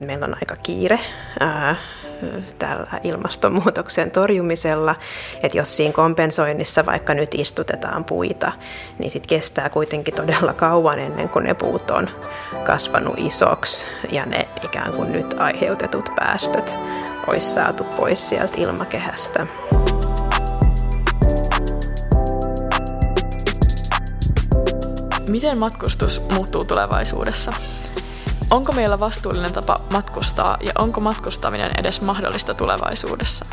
Meillä on aika kiire ää, tällä ilmastonmuutoksen torjumisella, että jos siinä kompensoinnissa vaikka nyt istutetaan puita, niin sitten kestää kuitenkin todella kauan ennen kuin ne puut on kasvanut isoksi ja ne ikään kuin nyt aiheutetut päästöt olisi saatu pois sieltä ilmakehästä. Miten matkustus muuttuu tulevaisuudessa? Onko meillä vastuullinen tapa matkustaa ja onko matkustaminen edes mahdollista tulevaisuudessa?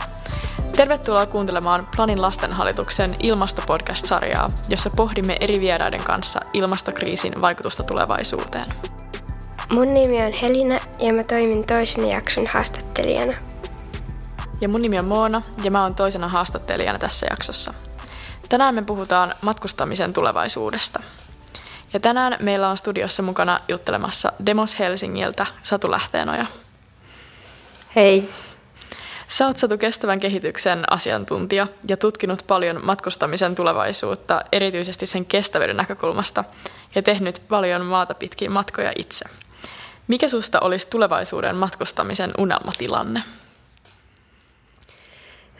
Tervetuloa kuuntelemaan Planin lastenhallituksen ilmastopodcast-sarjaa, jossa pohdimme eri vieraiden kanssa ilmastokriisin vaikutusta tulevaisuuteen. Mun nimi on Helina ja mä toimin toisen jakson haastattelijana. Ja mun nimi on Moona ja mä oon toisena haastattelijana tässä jaksossa. Tänään me puhutaan matkustamisen tulevaisuudesta – ja tänään meillä on studiossa mukana juttelemassa Demos Helsingiltä Satu Lähteenoja. Hei. Sä oot Satu kestävän kehityksen asiantuntija ja tutkinut paljon matkustamisen tulevaisuutta, erityisesti sen kestävyyden näkökulmasta, ja tehnyt paljon maata pitkin matkoja itse. Mikä susta olisi tulevaisuuden matkustamisen unelmatilanne?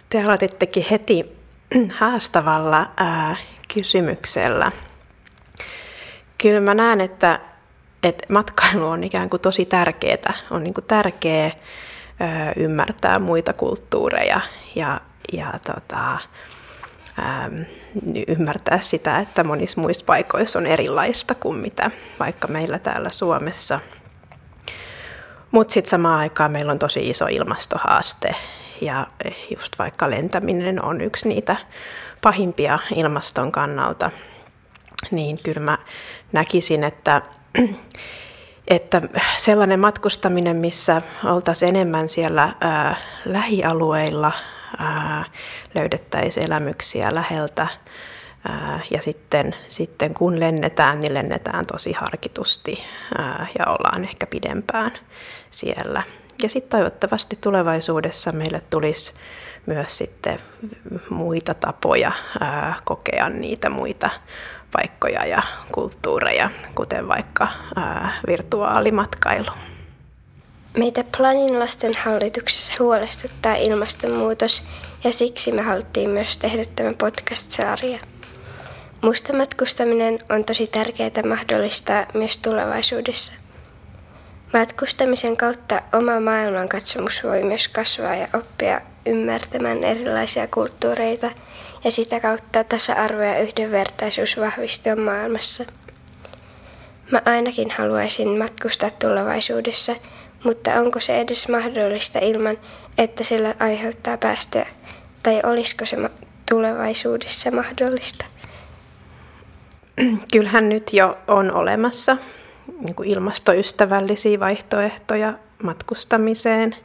Te aloitittekin heti haastavalla ää, kysymyksellä – Kyllä mä näen, että, että matkailu on ikään kuin tosi tärkeää. On niin kuin tärkeää ö, ymmärtää muita kulttuureja ja, ja tota, ö, ymmärtää sitä, että monissa muissa paikoissa on erilaista kuin mitä vaikka meillä täällä Suomessa. Mutta sitten samaan aikaan meillä on tosi iso ilmastohaaste ja just vaikka lentäminen on yksi niitä pahimpia ilmaston kannalta – niin kyllä mä näkisin, että, että sellainen matkustaminen, missä oltaisiin enemmän siellä ää, lähialueilla, ää, löydettäisiin elämyksiä läheltä, ja sitten, sitten kun lennetään, niin lennetään tosi harkitusti ja ollaan ehkä pidempään siellä. Ja sitten toivottavasti tulevaisuudessa meille tulisi myös sitten muita tapoja kokea niitä muita paikkoja ja kulttuureja, kuten vaikka ää, virtuaalimatkailu. Meitä Planin lasten hallituksessa huolestuttaa ilmastonmuutos ja siksi me haluttiin myös tehdä tämä podcast-sarja. Musta matkustaminen on tosi tärkeää mahdollistaa myös tulevaisuudessa. Matkustamisen kautta oma maailmankatsomus voi myös kasvaa ja oppia ymmärtämään erilaisia kulttuureita – ja sitä kautta tasa-arvo ja yhdenvertaisuus vahvistua maailmassa. Mä ainakin haluaisin matkustaa tulevaisuudessa, mutta onko se edes mahdollista ilman, että sillä aiheuttaa päästöä? Tai olisiko se tulevaisuudessa mahdollista? Kyllähän nyt jo on olemassa niin kuin ilmastoystävällisiä vaihtoehtoja matkustamiseen.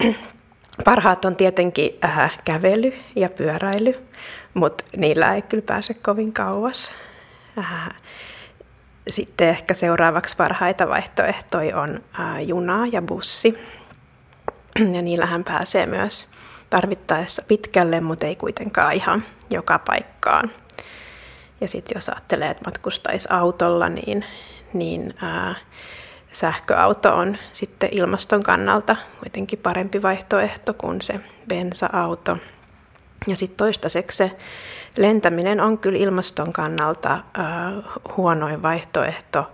Parhaat on tietenkin äh, kävely ja pyöräily, mutta niillä ei kyllä pääse kovin kauas. Äh, sitten ehkä seuraavaksi parhaita vaihtoehtoja on äh, juna ja bussi. Ja niillähän pääsee myös tarvittaessa pitkälle, mutta ei kuitenkaan ihan joka paikkaan. Ja sitten jos ajattelee, että matkustaisi autolla, niin, niin äh, sähköauto on sitten ilmaston kannalta kuitenkin parempi vaihtoehto kuin se bensa-auto. Ja sitten toistaiseksi se lentäminen on kyllä ilmaston kannalta äh, huonoin vaihtoehto.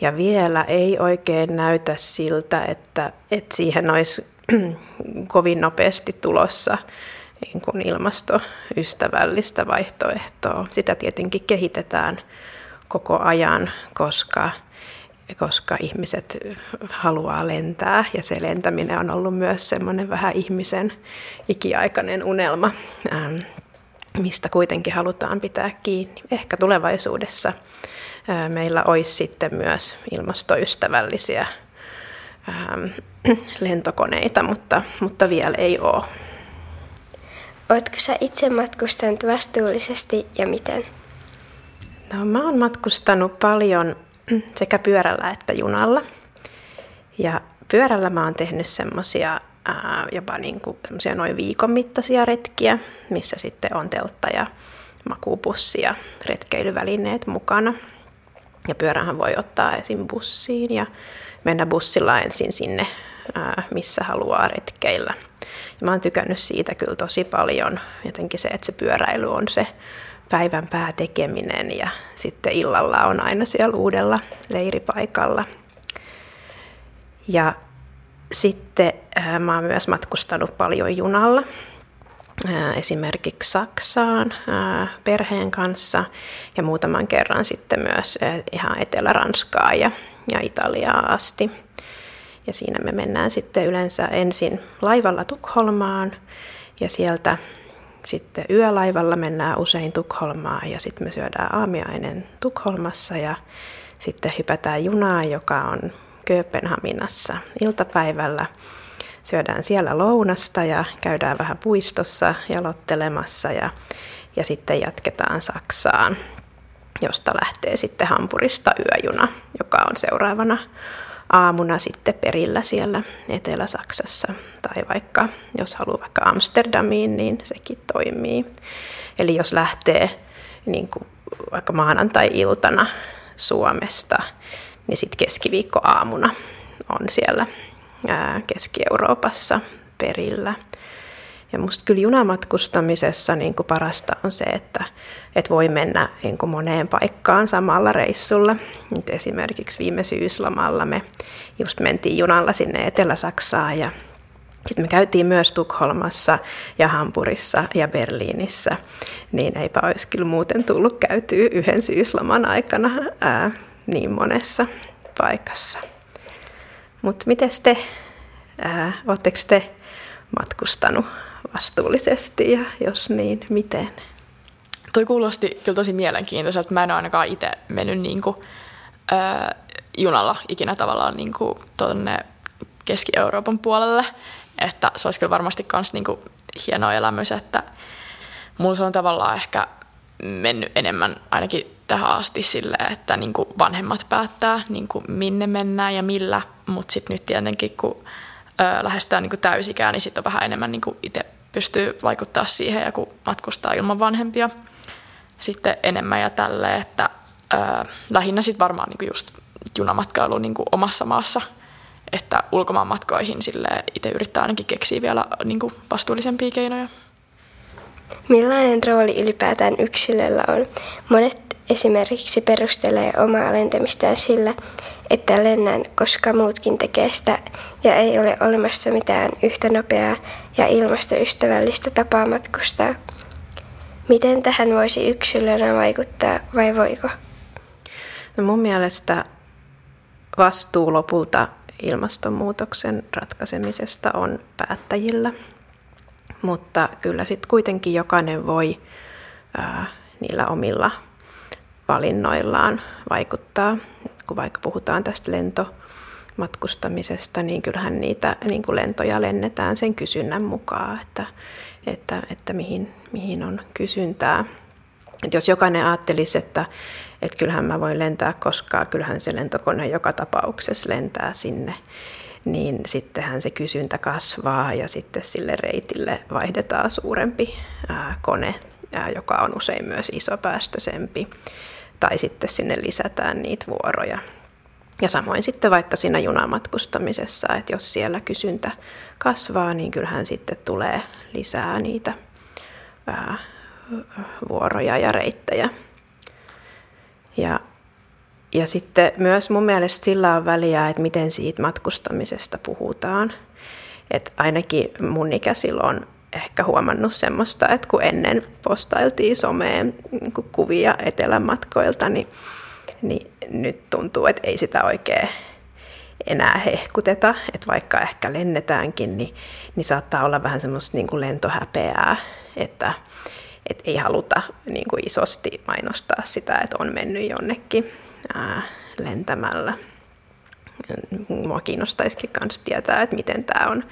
Ja vielä ei oikein näytä siltä, että, että siihen olisi kovin nopeasti tulossa niin kuin ilmastoystävällistä vaihtoehtoa. Sitä tietenkin kehitetään koko ajan, koska koska ihmiset haluaa lentää ja se lentäminen on ollut myös semmoinen vähän ihmisen ikiaikainen unelma, ähm, mistä kuitenkin halutaan pitää kiinni. Ehkä tulevaisuudessa äh, meillä olisi sitten myös ilmastoystävällisiä ähm, lentokoneita, mutta, mutta vielä ei ole. Oletko sä itse matkustanut vastuullisesti ja miten? No, mä oon matkustanut paljon sekä pyörällä että junalla. Ja pyörällä mä oon tehnyt semmosia jopa niin kuin semmosia noin viikon mittaisia retkiä, missä sitten on teltta ja makuupussi ja retkeilyvälineet mukana. Ja pyörähän voi ottaa esim. bussiin ja mennä bussilla ensin sinne, missä haluaa retkeillä. Ja mä oon tykännyt siitä kyllä tosi paljon. Jotenkin se, että se pyöräily on se päivän päätekeminen ja sitten illalla on aina siellä uudella leiripaikalla. Ja sitten mä oon myös matkustanut paljon junalla esimerkiksi Saksaan perheen kanssa ja muutaman kerran sitten myös ihan Etelä-Ranskaa ja, ja Italiaa asti. Ja siinä me mennään sitten yleensä ensin laivalla Tukholmaan ja sieltä sitten yölaivalla mennään usein Tukholmaan ja sitten me syödään aamiainen Tukholmassa ja sitten hypätään junaan, joka on Kööpenhaminassa iltapäivällä. Syödään siellä lounasta ja käydään vähän puistossa jalottelemassa ja, ja sitten jatketaan Saksaan, josta lähtee sitten Hampurista yöjuna, joka on seuraavana aamuna sitten perillä siellä Etelä-Saksassa. Tai vaikka, jos haluaa vaikka Amsterdamiin, niin sekin toimii. Eli jos lähtee niin kuin vaikka maanantai-iltana Suomesta, niin sitten keskiviikko-aamuna on siellä Keski-Euroopassa perillä. Ja musta kyllä junamatkustamisessa niin kuin parasta on se, että, että voi mennä niin kuin moneen paikkaan samalla reissulla. Nyt esimerkiksi viime syyslomalla me just mentiin junalla sinne Etelä-Saksaan ja sitten me käytiin myös Tukholmassa ja Hampurissa ja Berliinissä, niin eipä olisi kyllä muuten tullut käytyä yhden syysloman aikana ää, niin monessa paikassa. Mutta miten te, oletteko te matkustanut vastuullisesti ja jos niin, miten? Toi kuulosti kyllä tosi mielenkiintoiselta. Mä en ole ainakaan itse mennyt niin kuin, äh, junalla ikinä tavallaan niin kuin tuonne Keski-Euroopan puolelle. Että se olisi kyllä varmasti myös niin hieno elämys, että mulla se on tavallaan ehkä mennyt enemmän ainakin tähän asti silleen, että niin kuin vanhemmat päättää, niin kuin minne mennään ja millä, mutta sitten nyt tietenkin kun ö, lähestytään niin täysikään, niin sitten on vähän enemmän niin itse pystyy vaikuttaa siihen ja kun matkustaa ilman vanhempia sitten enemmän ja tälle, että ö, lähinnä sitten varmaan niin kuin just junamatkailu niin kuin omassa maassa, että ulkomaanmatkoihin sille itse yrittää ainakin keksiä vielä niin kuin vastuullisempia keinoja. Millainen rooli ylipäätään yksilöllä on? Monet esimerkiksi perustelee omaa lentämistään sillä, että lennän, koska muutkin tekee sitä ja ei ole olemassa mitään yhtä nopeaa ja ilmastoystävällistä tapaa matkustaa. Miten tähän voisi yksilönä vaikuttaa vai voiko? No mun mielestä vastuu lopulta ilmastonmuutoksen ratkaisemisesta on päättäjillä, mutta kyllä sitten kuitenkin jokainen voi ää, niillä omilla valinnoillaan vaikuttaa. Kun vaikka puhutaan tästä lentomatkustamisesta, niin kyllähän niitä niin kuin lentoja lennetään sen kysynnän mukaan, että, että, että mihin, mihin on kysyntää. Et jos jokainen ajattelisi, että, että kyllähän mä voin lentää koskaan, kyllähän se lentokone joka tapauksessa lentää sinne, niin sittenhän se kysyntä kasvaa ja sitten sille reitille vaihdetaan suurempi ää, kone, ää, joka on usein myös isopäästöisempi tai sitten sinne lisätään niitä vuoroja. Ja samoin sitten vaikka siinä junamatkustamisessa, että jos siellä kysyntä kasvaa, niin kyllähän sitten tulee lisää niitä ää, vuoroja ja reittejä. Ja, ja sitten myös mun mielestä sillä on väliä, että miten siitä matkustamisesta puhutaan. että ainakin mun ikä silloin ehkä huomannut semmoista, että kun ennen postailtiin someen niin kuvia etelämatkoilta, niin, niin nyt tuntuu, että ei sitä oikein enää hehkuteta, että vaikka ehkä lennetäänkin, niin, niin saattaa olla vähän semmoista niin kuin lentohäpeää, että, että ei haluta niin kuin isosti mainostaa sitä, että on mennyt jonnekin ää, lentämällä. Mua kiinnostaisikin myös tietää, että miten tämä on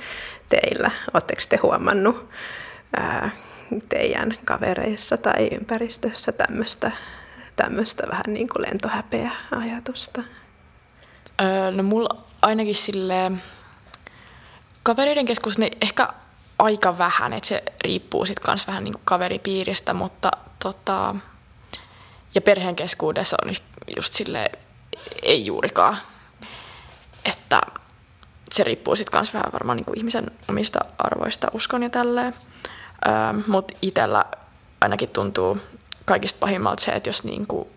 teillä. Oletteko te huomannut ää, teidän kavereissa tai ympäristössä tämmöistä, vähän niin kuin lentohäpeä ajatusta? Öö, no mulla ainakin sille kavereiden keskus niin ehkä aika vähän, että se riippuu sitten kans vähän niin kuin kaveripiiristä, mutta tota, ja perheen keskuudessa on just sille ei juurikaan että se riippuu sitten myös vähän varmaan niin ihmisen omista arvoista, uskon ja tälleen. Öö, Mutta itsellä ainakin tuntuu kaikista pahimmalta se, että jos niin kuin,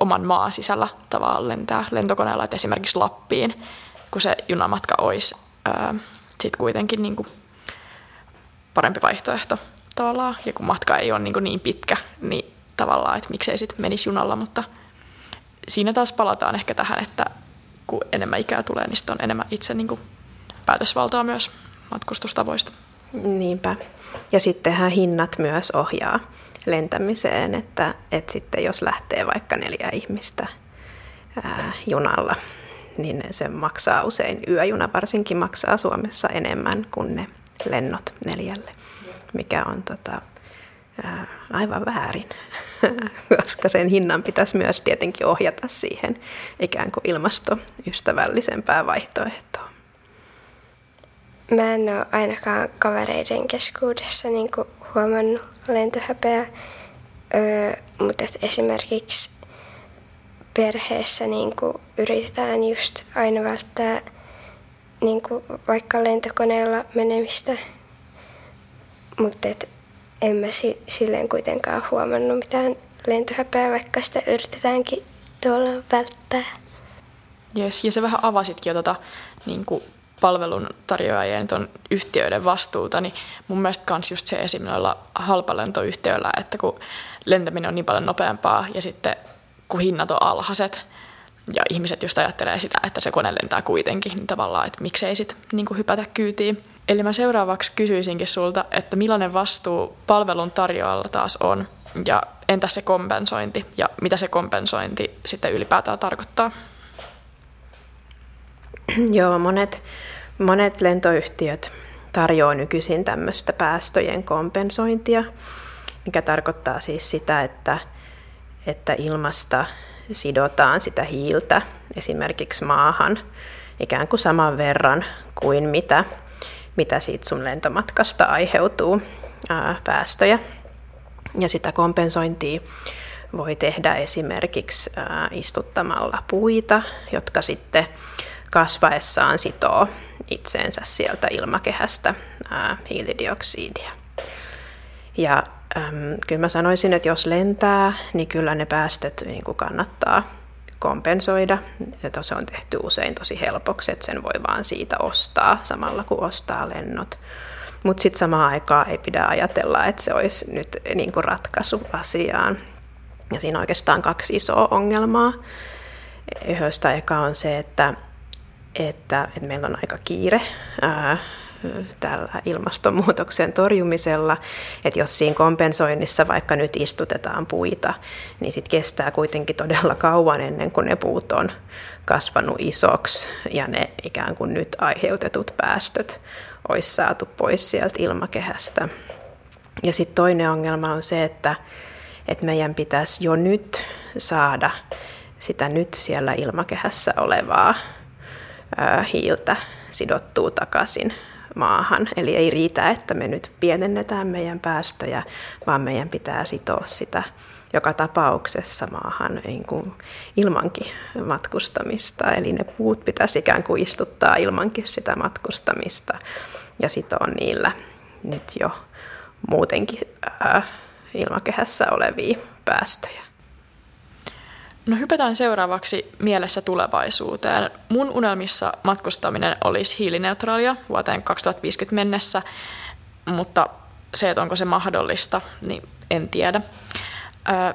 oman maan sisällä tavallaan lentää lentokoneella, että esimerkiksi Lappiin, kun se junamatka olisi sitten kuitenkin niin kuin parempi vaihtoehto tavallaan. Ja kun matka ei ole niin, kuin niin pitkä, niin tavallaan, että miksei sitten menisi junalla, mutta siinä taas palataan ehkä tähän, että kun enemmän ikää tulee, niin sitten on enemmän itse niin kuin päätösvaltaa myös matkustustavoista. Niinpä. Ja sittenhän hinnat myös ohjaa lentämiseen, että, että sitten jos lähtee vaikka neljä ihmistä ää, junalla, niin se maksaa usein, yöjuna varsinkin maksaa Suomessa enemmän kuin ne lennot neljälle, mikä on tota, aivan väärin, koska sen hinnan pitäisi myös tietenkin ohjata siihen ikään kuin ilmastoystävällisempään vaihtoehtoon. Mä en ole ainakaan kavereiden keskuudessa niin huomannut lentohäpeä, öö, mutta esimerkiksi perheessä niin kuin yritetään just aina välttää niin kuin vaikka lentokoneella menemistä, mutta et en mä si- silleen kuitenkaan huomannut mitään lentohäpeää, vaikka sitä yritetäänkin tuolla välttää. Yes, ja se vähän avasitkin jo tota, niin kuin palvelun tarjoajien tuon yhtiöiden vastuuta, niin mun mielestä kans just se esim. noilla halpalentoyhtiöillä, että kun lentäminen on niin paljon nopeampaa ja sitten kun hinnat on alhaiset ja ihmiset just ajattelee sitä, että se kone lentää kuitenkin, niin tavallaan, että miksei sitten niin hypätä kyytiin. Eli mä seuraavaksi kysyisinkin sulta, että millainen vastuu palvelun tarjoajalla taas on ja entä se kompensointi ja mitä se kompensointi sitten ylipäätään tarkoittaa? Joo, monet, monet lentoyhtiöt tarjoaa nykyisin tämmöistä päästöjen kompensointia, mikä tarkoittaa siis sitä, että, että ilmasta sidotaan sitä hiiltä esimerkiksi maahan ikään kuin saman verran kuin mitä, mitä siitä sun lentomatkasta aiheutuu ää, päästöjä. Ja sitä kompensointia voi tehdä esimerkiksi ää, istuttamalla puita, jotka sitten kasvaessaan sitoo itseensä sieltä ilmakehästä ää, hiilidioksidia. Ja äm, kyllä mä sanoisin, että jos lentää, niin kyllä ne päästöt niin kuin kannattaa kompensoida. Että se on tehty usein tosi helpoksi, että sen voi vaan siitä ostaa samalla kun ostaa lennot. Mutta sitten samaan aikaan ei pidä ajatella, että se olisi nyt niin kuin ratkaisu asiaan. Ja siinä on oikeastaan kaksi isoa ongelmaa, joista eka on se, että että, että meillä on aika kiire ää, tällä ilmastonmuutoksen torjumisella, että jos siinä kompensoinnissa vaikka nyt istutetaan puita, niin sitten kestää kuitenkin todella kauan ennen kuin ne puut on kasvanut isoksi ja ne ikään kuin nyt aiheutetut päästöt olisi saatu pois sieltä ilmakehästä. Ja sitten toinen ongelma on se, että, että meidän pitäisi jo nyt saada sitä nyt siellä ilmakehässä olevaa hiiltä sidottuu takaisin maahan. Eli ei riitä, että me nyt pienennetään meidän päästöjä, vaan meidän pitää sitoa sitä joka tapauksessa maahan niin kuin ilmankin matkustamista. Eli ne puut pitäisi ikään kuin istuttaa ilmankin sitä matkustamista ja sitoa niillä nyt jo muutenkin ää, ilmakehässä olevia päästöjä. No hypätään seuraavaksi mielessä tulevaisuuteen. Mun unelmissa matkustaminen olisi hiilineutraalia vuoteen 2050 mennessä, mutta se, että onko se mahdollista, niin en tiedä.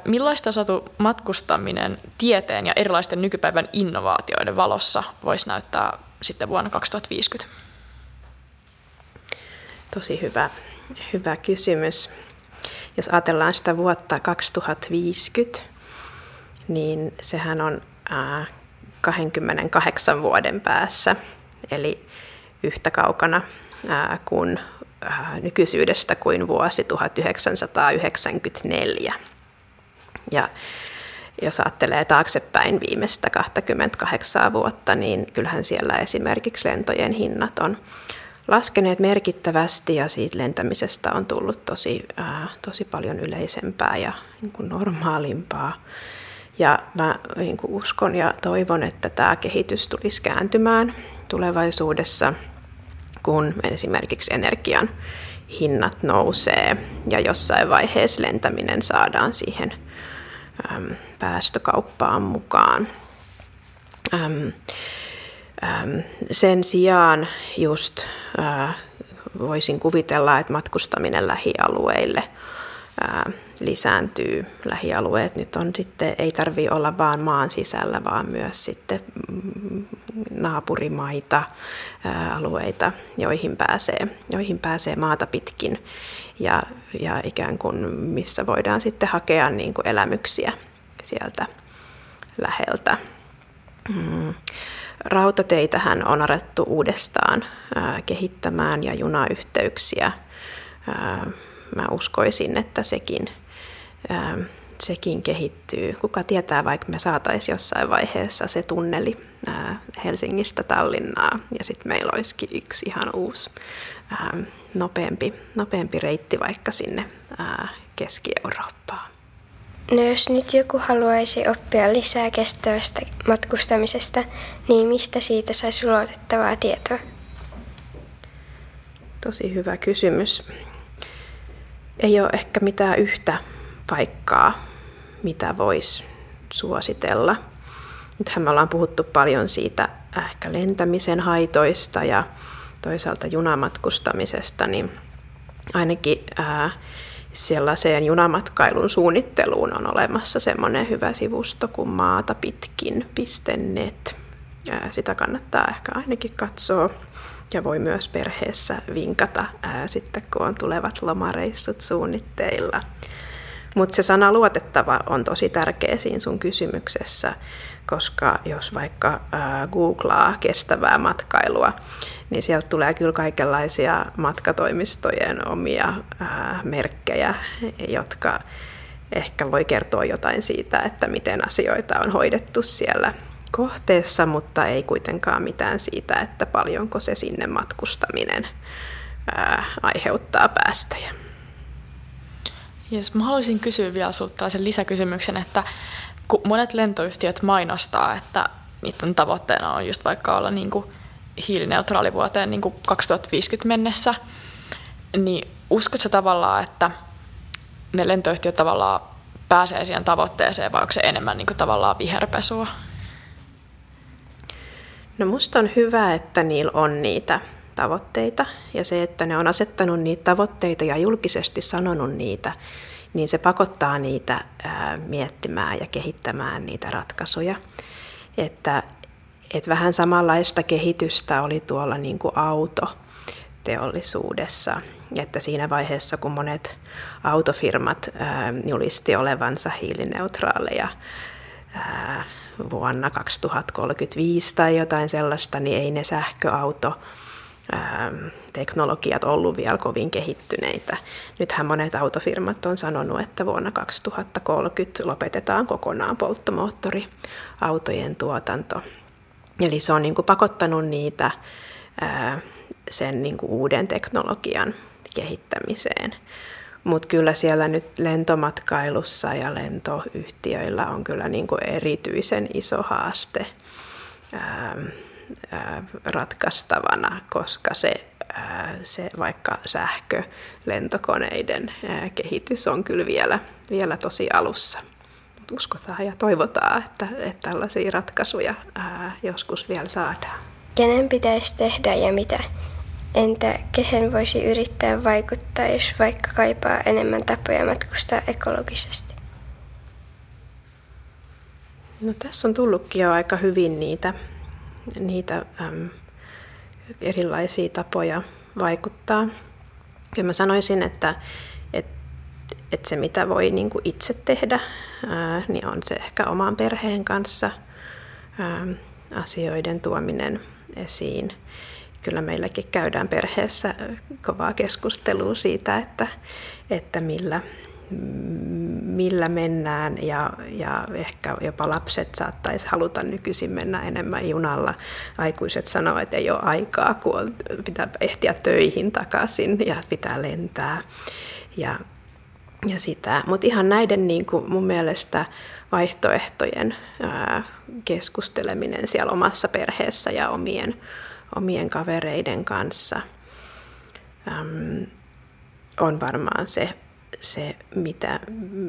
Millaista satu matkustaminen tieteen ja erilaisten nykypäivän innovaatioiden valossa voisi näyttää sitten vuonna 2050? Tosi hyvä, hyvä kysymys. Jos ajatellaan sitä vuotta 2050, niin sehän on ää, 28 vuoden päässä, eli yhtä kaukana kuin nykyisyydestä kuin vuosi 1994. Ja jos ajattelee taaksepäin viimeistä 28 vuotta, niin kyllähän siellä esimerkiksi lentojen hinnat on laskeneet merkittävästi ja siitä lentämisestä on tullut tosi, tosi paljon yleisempää ja niin kuin normaalimpaa. Ja mä niin kuin uskon ja toivon, että tämä kehitys tulisi kääntymään tulevaisuudessa, kun esimerkiksi energian hinnat nousee ja jossain vaiheessa lentäminen saadaan siihen äm, päästökauppaan mukaan. Äm, äm, sen sijaan just äh, voisin kuvitella, että matkustaminen lähialueille ää, lisääntyy. Lähialueet nyt on sitten, ei tarvi olla vaan maan sisällä, vaan myös sitten mm, naapurimaita, alueita, joihin pääsee, joihin pääsee maata pitkin ja, ja ikään kuin missä voidaan sitten hakea niin kuin elämyksiä sieltä läheltä. Mm. Rautateitähän on alettu uudestaan kehittämään ja junayhteyksiä. Mä uskoisin, että sekin, sekin kehittyy. Kuka tietää, vaikka me saataisiin jossain vaiheessa se tunneli Helsingistä Tallinnaa ja sitten meillä olisikin yksi ihan uusi nopeampi, nopeampi reitti vaikka sinne Keski-Eurooppaan. No jos nyt joku haluaisi oppia lisää kestävästä matkustamisesta, niin mistä siitä saisi luotettavaa tietoa? Tosi hyvä kysymys. Ei ole ehkä mitään yhtä paikkaa, mitä voisi suositella. Nythän me ollaan puhuttu paljon siitä ehkä lentämisen haitoista ja toisaalta junamatkustamisesta, niin ainakin ää, sellaiseen junamatkailun suunnitteluun on olemassa semmoinen hyvä sivusto kuin maatapitkin.net. Sitä kannattaa ehkä ainakin katsoa ja voi myös perheessä vinkata ää, sitten, kun on tulevat lomareissut suunnitteilla. Mutta se sana luotettava on tosi tärkeä siinä sun kysymyksessä, koska jos vaikka ää, googlaa kestävää matkailua, niin sieltä tulee kyllä kaikenlaisia matkatoimistojen omia ää, merkkejä, jotka ehkä voi kertoa jotain siitä, että miten asioita on hoidettu siellä kohteessa, mutta ei kuitenkaan mitään siitä, että paljonko se sinne matkustaminen ää, aiheuttaa päästöjä. Yes, mä haluaisin kysyä vielä sinulta tällaisen lisäkysymyksen, että kun monet lentoyhtiöt mainostaa, että niiden tavoitteena on just vaikka olla niin kuin hiilineutraali vuoteen niin kuin 2050 mennessä, niin uskotko tavallaan, että ne lentoyhtiöt tavallaan pääsee siihen tavoitteeseen vai onko se enemmän niin kuin tavallaan viherpesua? No musta on hyvä, että niillä on niitä tavoitteita ja se, että ne on asettanut niitä tavoitteita ja julkisesti sanonut niitä, niin se pakottaa niitä ää, miettimään ja kehittämään niitä ratkaisuja. Että et vähän samanlaista kehitystä oli tuolla niin kuin autoteollisuudessa, että siinä vaiheessa kun monet autofirmat ää, julisti olevansa hiilineutraaleja ää, vuonna 2035 tai jotain sellaista, niin ei ne sähköauto teknologiat ollut vielä kovin kehittyneitä. Nythän monet autofirmat on sanonut, että vuonna 2030 lopetetaan kokonaan polttomoottoriautojen tuotanto. Eli se on niin kuin pakottanut niitä sen niin kuin uuden teknologian kehittämiseen. Mutta kyllä siellä nyt lentomatkailussa ja lentoyhtiöillä on kyllä niin kuin erityisen iso haaste ää, ää, ratkaistavana, koska se, ää, se vaikka sähkölentokoneiden ää, kehitys on kyllä vielä, vielä tosi alussa uskotaan ja toivotaan, että, että tällaisia ratkaisuja ää, joskus vielä saadaan. Kenen pitäisi tehdä ja mitä? Entä kehen voisi yrittää vaikuttaa, jos vaikka kaipaa enemmän tapoja matkustaa ekologisesti? No, tässä on tullutkin jo aika hyvin niitä, niitä äm, erilaisia tapoja vaikuttaa. Kyllä mä sanoisin, että että se mitä voi niin itse tehdä, ää, niin on se ehkä oman perheen kanssa ää, asioiden tuominen esiin. Kyllä meilläkin käydään perheessä kovaa keskustelua siitä, että, että millä, millä mennään ja, ja ehkä jopa lapset saattaisi haluta nykyisin mennä enemmän junalla. Aikuiset sanoo, että ei ole aikaa, kun pitää ehtiä töihin takaisin ja pitää lentää. Ja ja sitä. Mutta ihan näiden niin kuin mun mielestä vaihtoehtojen keskusteleminen siellä omassa perheessä ja omien, omien kavereiden kanssa on varmaan se, se mitä,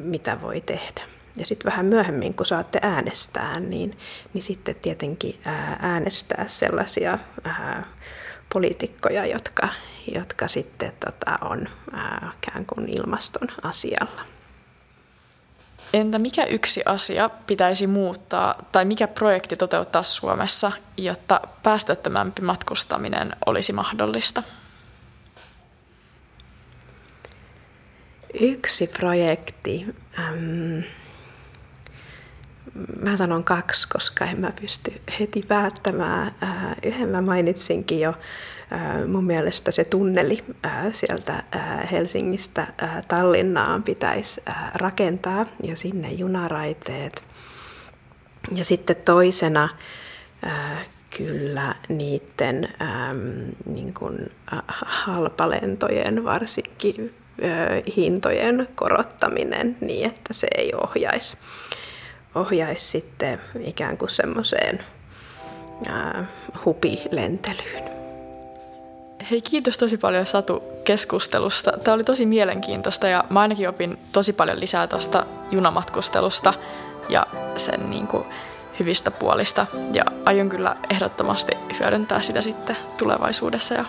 mitä voi tehdä. Ja sitten vähän myöhemmin, kun saatte äänestää, niin, niin sitten tietenkin äänestää sellaisia ää, poliitikkoja, jotka, jotka sitten tota, on ää, ikään kuin ilmaston asialla. Entä mikä yksi asia pitäisi muuttaa tai mikä projekti toteuttaa Suomessa, jotta päästöttömämpi matkustaminen olisi mahdollista? Yksi projekti. Ähm, mä sanon kaksi, koska en mä pysty heti päättämään. Äh, yhden mä mainitsinkin jo. Äh, mun mielestä se tunneli äh, sieltä Helsingistä Tallinnaan pitäisi rakentaa ja sinne junaraiteet. Ja sitten toisena kyllä niiden niin kuin, halpalentojen varsinkin hintojen korottaminen niin, että se ei ohjaisi, ohjaisi sitten ikään kuin semmoiseen hupilentelyyn. Hei, kiitos tosi paljon Satu keskustelusta. Tämä oli tosi mielenkiintoista ja mä ainakin opin tosi paljon lisää tuosta junamatkustelusta ja sen niin kuin, hyvistä puolista. Ja aion kyllä ehdottomasti hyödyntää sitä sitten tulevaisuudessa ja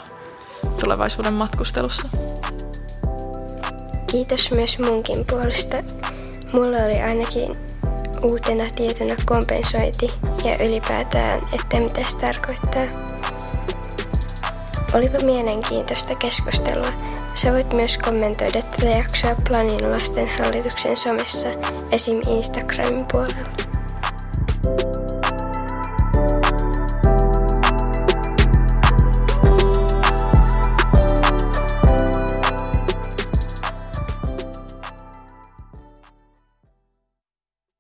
tulevaisuuden matkustelussa. Kiitos myös munkin puolesta. Mulla oli ainakin uutena tietona kompensointi ja ylipäätään, että mitä se tarkoittaa. Olipa mielenkiintoista keskustelua. Sä voit myös kommentoida tätä jaksoa Planin lasten hallituksen somessa, esim. Instagramin puolella.